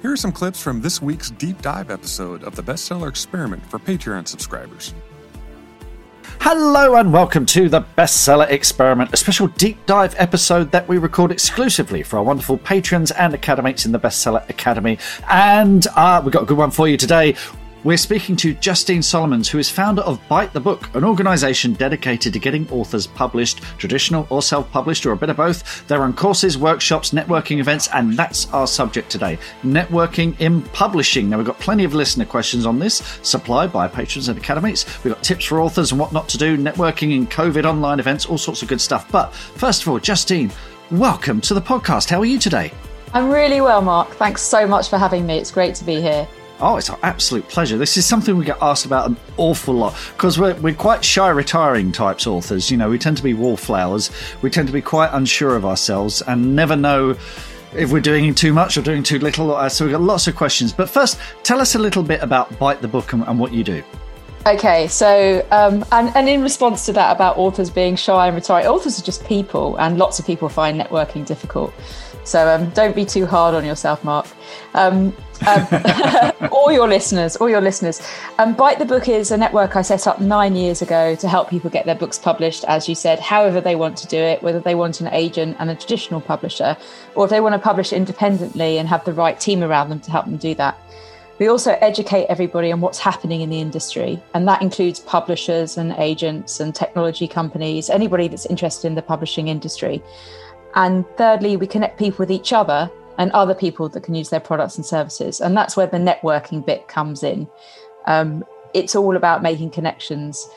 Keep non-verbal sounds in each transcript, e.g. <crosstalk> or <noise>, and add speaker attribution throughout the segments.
Speaker 1: Here are some clips from this week's deep dive episode of the Bestseller Experiment for Patreon subscribers.
Speaker 2: Hello and welcome to the Bestseller Experiment, a special deep dive episode that we record exclusively for our wonderful patrons and academics in the Bestseller Academy. And uh, we've got a good one for you today. We're speaking to Justine Solomons, who is founder of Byte the Book, an organisation dedicated to getting authors published, traditional or self published, or a bit of both. They run courses, workshops, networking events, and that's our subject today networking in publishing. Now, we've got plenty of listener questions on this, supplied by patrons and academies. We've got tips for authors and what not to do, networking in COVID online events, all sorts of good stuff. But first of all, Justine, welcome to the podcast. How are you today?
Speaker 3: I'm really well, Mark. Thanks so much for having me. It's great to be here.
Speaker 2: Oh, it's our absolute pleasure. This is something we get asked about an awful lot because we're, we're quite shy, retiring types authors. You know, we tend to be wallflowers. We tend to be quite unsure of ourselves and never know if we're doing too much or doing too little. Uh, so we've got lots of questions. But first, tell us a little bit about Byte the Book and, and what you do.
Speaker 3: Okay, so um, and and in response to that about authors being shy and retiring, authors are just people, and lots of people find networking difficult. So um, don't be too hard on yourself, Mark. Um, um, <laughs> all your listeners, all your listeners. Um, Byte the Book is a network I set up nine years ago to help people get their books published, as you said, however they want to do it, whether they want an agent and a traditional publisher, or if they want to publish independently and have the right team around them to help them do that. We also educate everybody on what's happening in the industry, and that includes publishers and agents and technology companies, anybody that's interested in the publishing industry. And thirdly, we connect people with each other and other people that can use their products and services. And that's where the networking bit comes in. Um, it's all about making connections.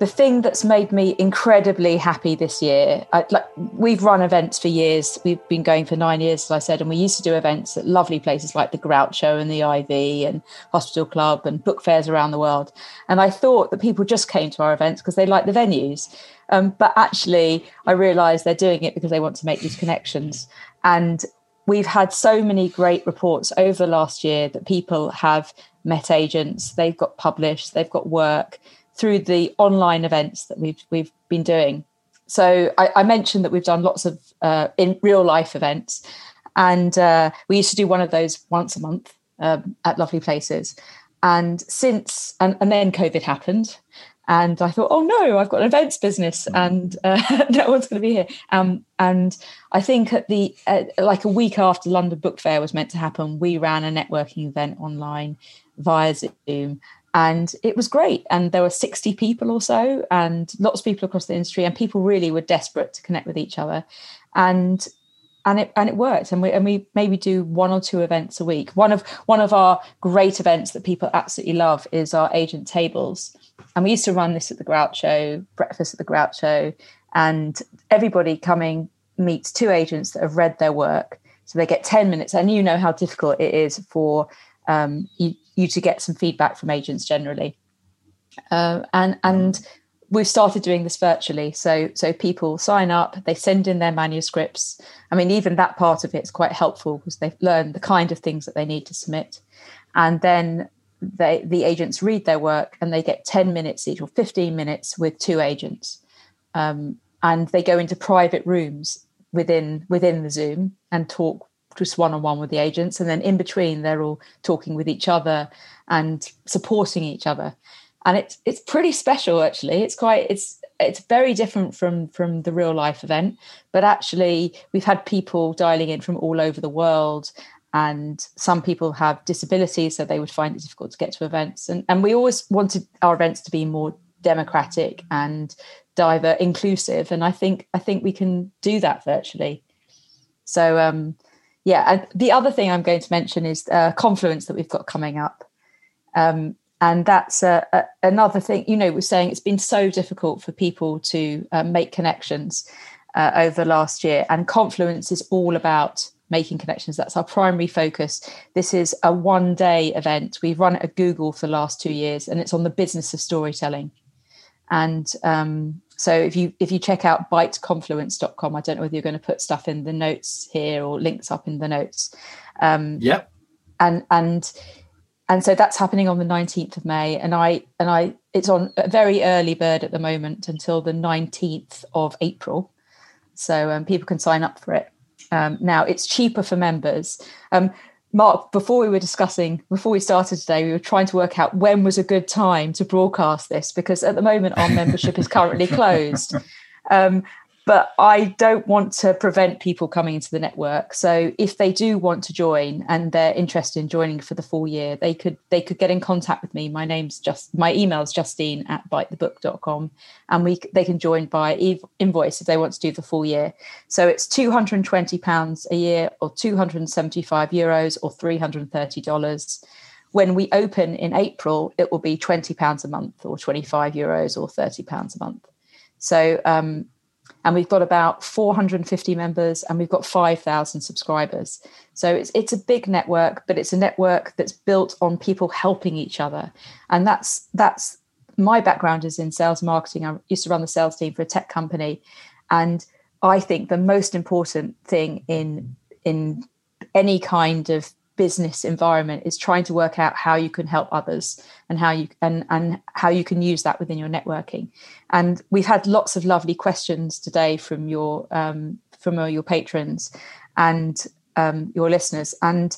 Speaker 3: The thing that's made me incredibly happy this year, I, like we've run events for years. We've been going for nine years, as I said, and we used to do events at lovely places like the Groucho and the Ivy and Hospital Club and book fairs around the world. And I thought that people just came to our events because they like the venues. Um, but actually, I realised they're doing it because they want to make these connections. And we've had so many great reports over the last year that people have met agents, they've got published, they've got work through the online events that we've we've been doing. So I, I mentioned that we've done lots of uh, in real life events, and uh, we used to do one of those once a month um, at lovely places. And since and, and then COVID happened, and I thought, oh no, I've got an events business, mm. and uh, <laughs> no one's going to be here. Um, and I think at the uh, like a week after London Book Fair was meant to happen, we ran a networking event online via Zoom, and it was great. And there were sixty people or so, and lots of people across the industry, and people really were desperate to connect with each other, and and it and it worked and we and we maybe do one or two events a week one of one of our great events that people absolutely love is our agent tables and we used to run this at the Groucho, breakfast at the Groucho, and everybody coming meets two agents that have read their work. So they get 10 minutes, and you know how difficult it is for um, you, you, to get some feedback from agents generally. Uh, and and we've started doing this virtually. So so people sign up, they send in their manuscripts. I mean, even that part of it is quite helpful because they've learned the kind of things that they need to submit. And then they, the agents read their work and they get 10 minutes each or 15 minutes with two agents. Um, and they go into private rooms within within the Zoom and talk just one on one with the agents. And then in between, they're all talking with each other and supporting each other. And it's it's pretty special actually. It's quite it's it's very different from from the real life event but actually we've had people dialing in from all over the world and some people have disabilities so they would find it difficult to get to events. And, and we always wanted our events to be more democratic and diver inclusive and i think i think we can do that virtually. So um yeah and the other thing i'm going to mention is uh, confluence that we've got coming up. Um and that's uh, another thing you know we're saying it's been so difficult for people to uh, make connections uh, over last year. And confluence is all about making connections. That's our primary focus. This is a one day event. We've run it at Google for the last two years, and it's on the business of storytelling. And um, so if you if you check out byteconfluence.com, I don't know whether you're going to put stuff in the notes here or links up in the notes.
Speaker 2: Um, yep.
Speaker 3: And and and so that's happening on the 19th of May, and I and I it's on a very early bird at the moment until the 19th of April. So um, people can sign up for it. Um, now it's cheaper for members. Um, Mark, before we were discussing, before we started today, we were trying to work out when was a good time to broadcast this because at the moment our membership is currently closed. <laughs> Um, but I don't want to prevent people coming into the network. So if they do want to join and they're interested in joining for the full year, they could they could get in contact with me. My name's just my email is justine at bytethebook.com and we they can join by invoice if they want to do the full year. So it's £220 a year or 275 euros or $330 when we open in April, it will be £20 a month or 25 euros or £30 a month. So um, and we've got about 450 members and we've got 5,000 subscribers. So it's it's a big network, but it's a network that's built on people helping each other, and that's that's my background is in sales marketing. I used to run the sales team for a tech company, and I think the most important thing in in any kind of business environment is trying to work out how you can help others and how you and and how you can use that within your networking. And we've had lots of lovely questions today from your um, from your patrons and um, your listeners. And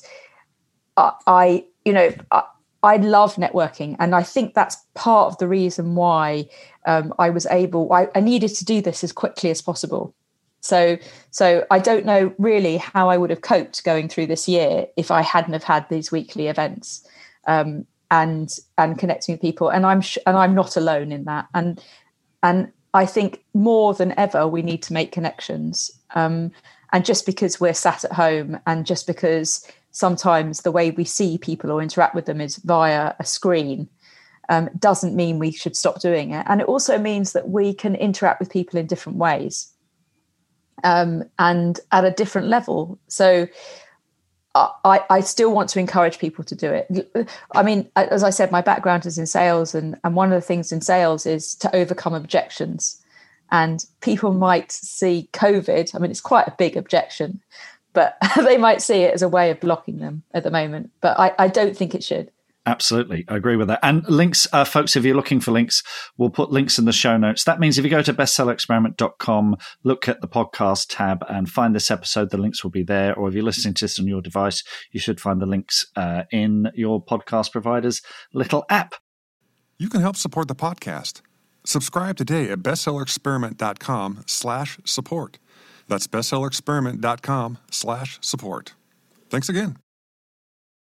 Speaker 3: I, I you know I, I, love networking. And I think that's part of the reason why um, I was able I, I needed to do this as quickly as possible so, so I don't know really how I would have coped going through this year if I hadn't have had these weekly events um, and and connecting with people. And I'm sh- and I'm not alone in that. And and I think more than ever we need to make connections. Um, and just because we're sat at home, and just because sometimes the way we see people or interact with them is via a screen. Um, doesn't mean we should stop doing it. And it also means that we can interact with people in different ways um, and at a different level. So I, I still want to encourage people to do it. I mean, as I said, my background is in sales, and, and one of the things in sales is to overcome objections. And people might see COVID, I mean, it's quite a big objection, but <laughs> they might see it as a way of blocking them at the moment. But I, I don't think it should.
Speaker 2: Absolutely. I agree with that. And links, uh, folks, if you're looking for links, we'll put links in the show notes. That means if you go to bestsellerexperiment.com, look at the podcast tab and find this episode, the links will be there. Or if you're listening to this on your device, you should find the links uh, in your podcast provider's little app.
Speaker 1: You can help support the podcast. Subscribe today at bestsellerexperiment.com slash support. That's bestsellerexperiment.com slash support. Thanks again.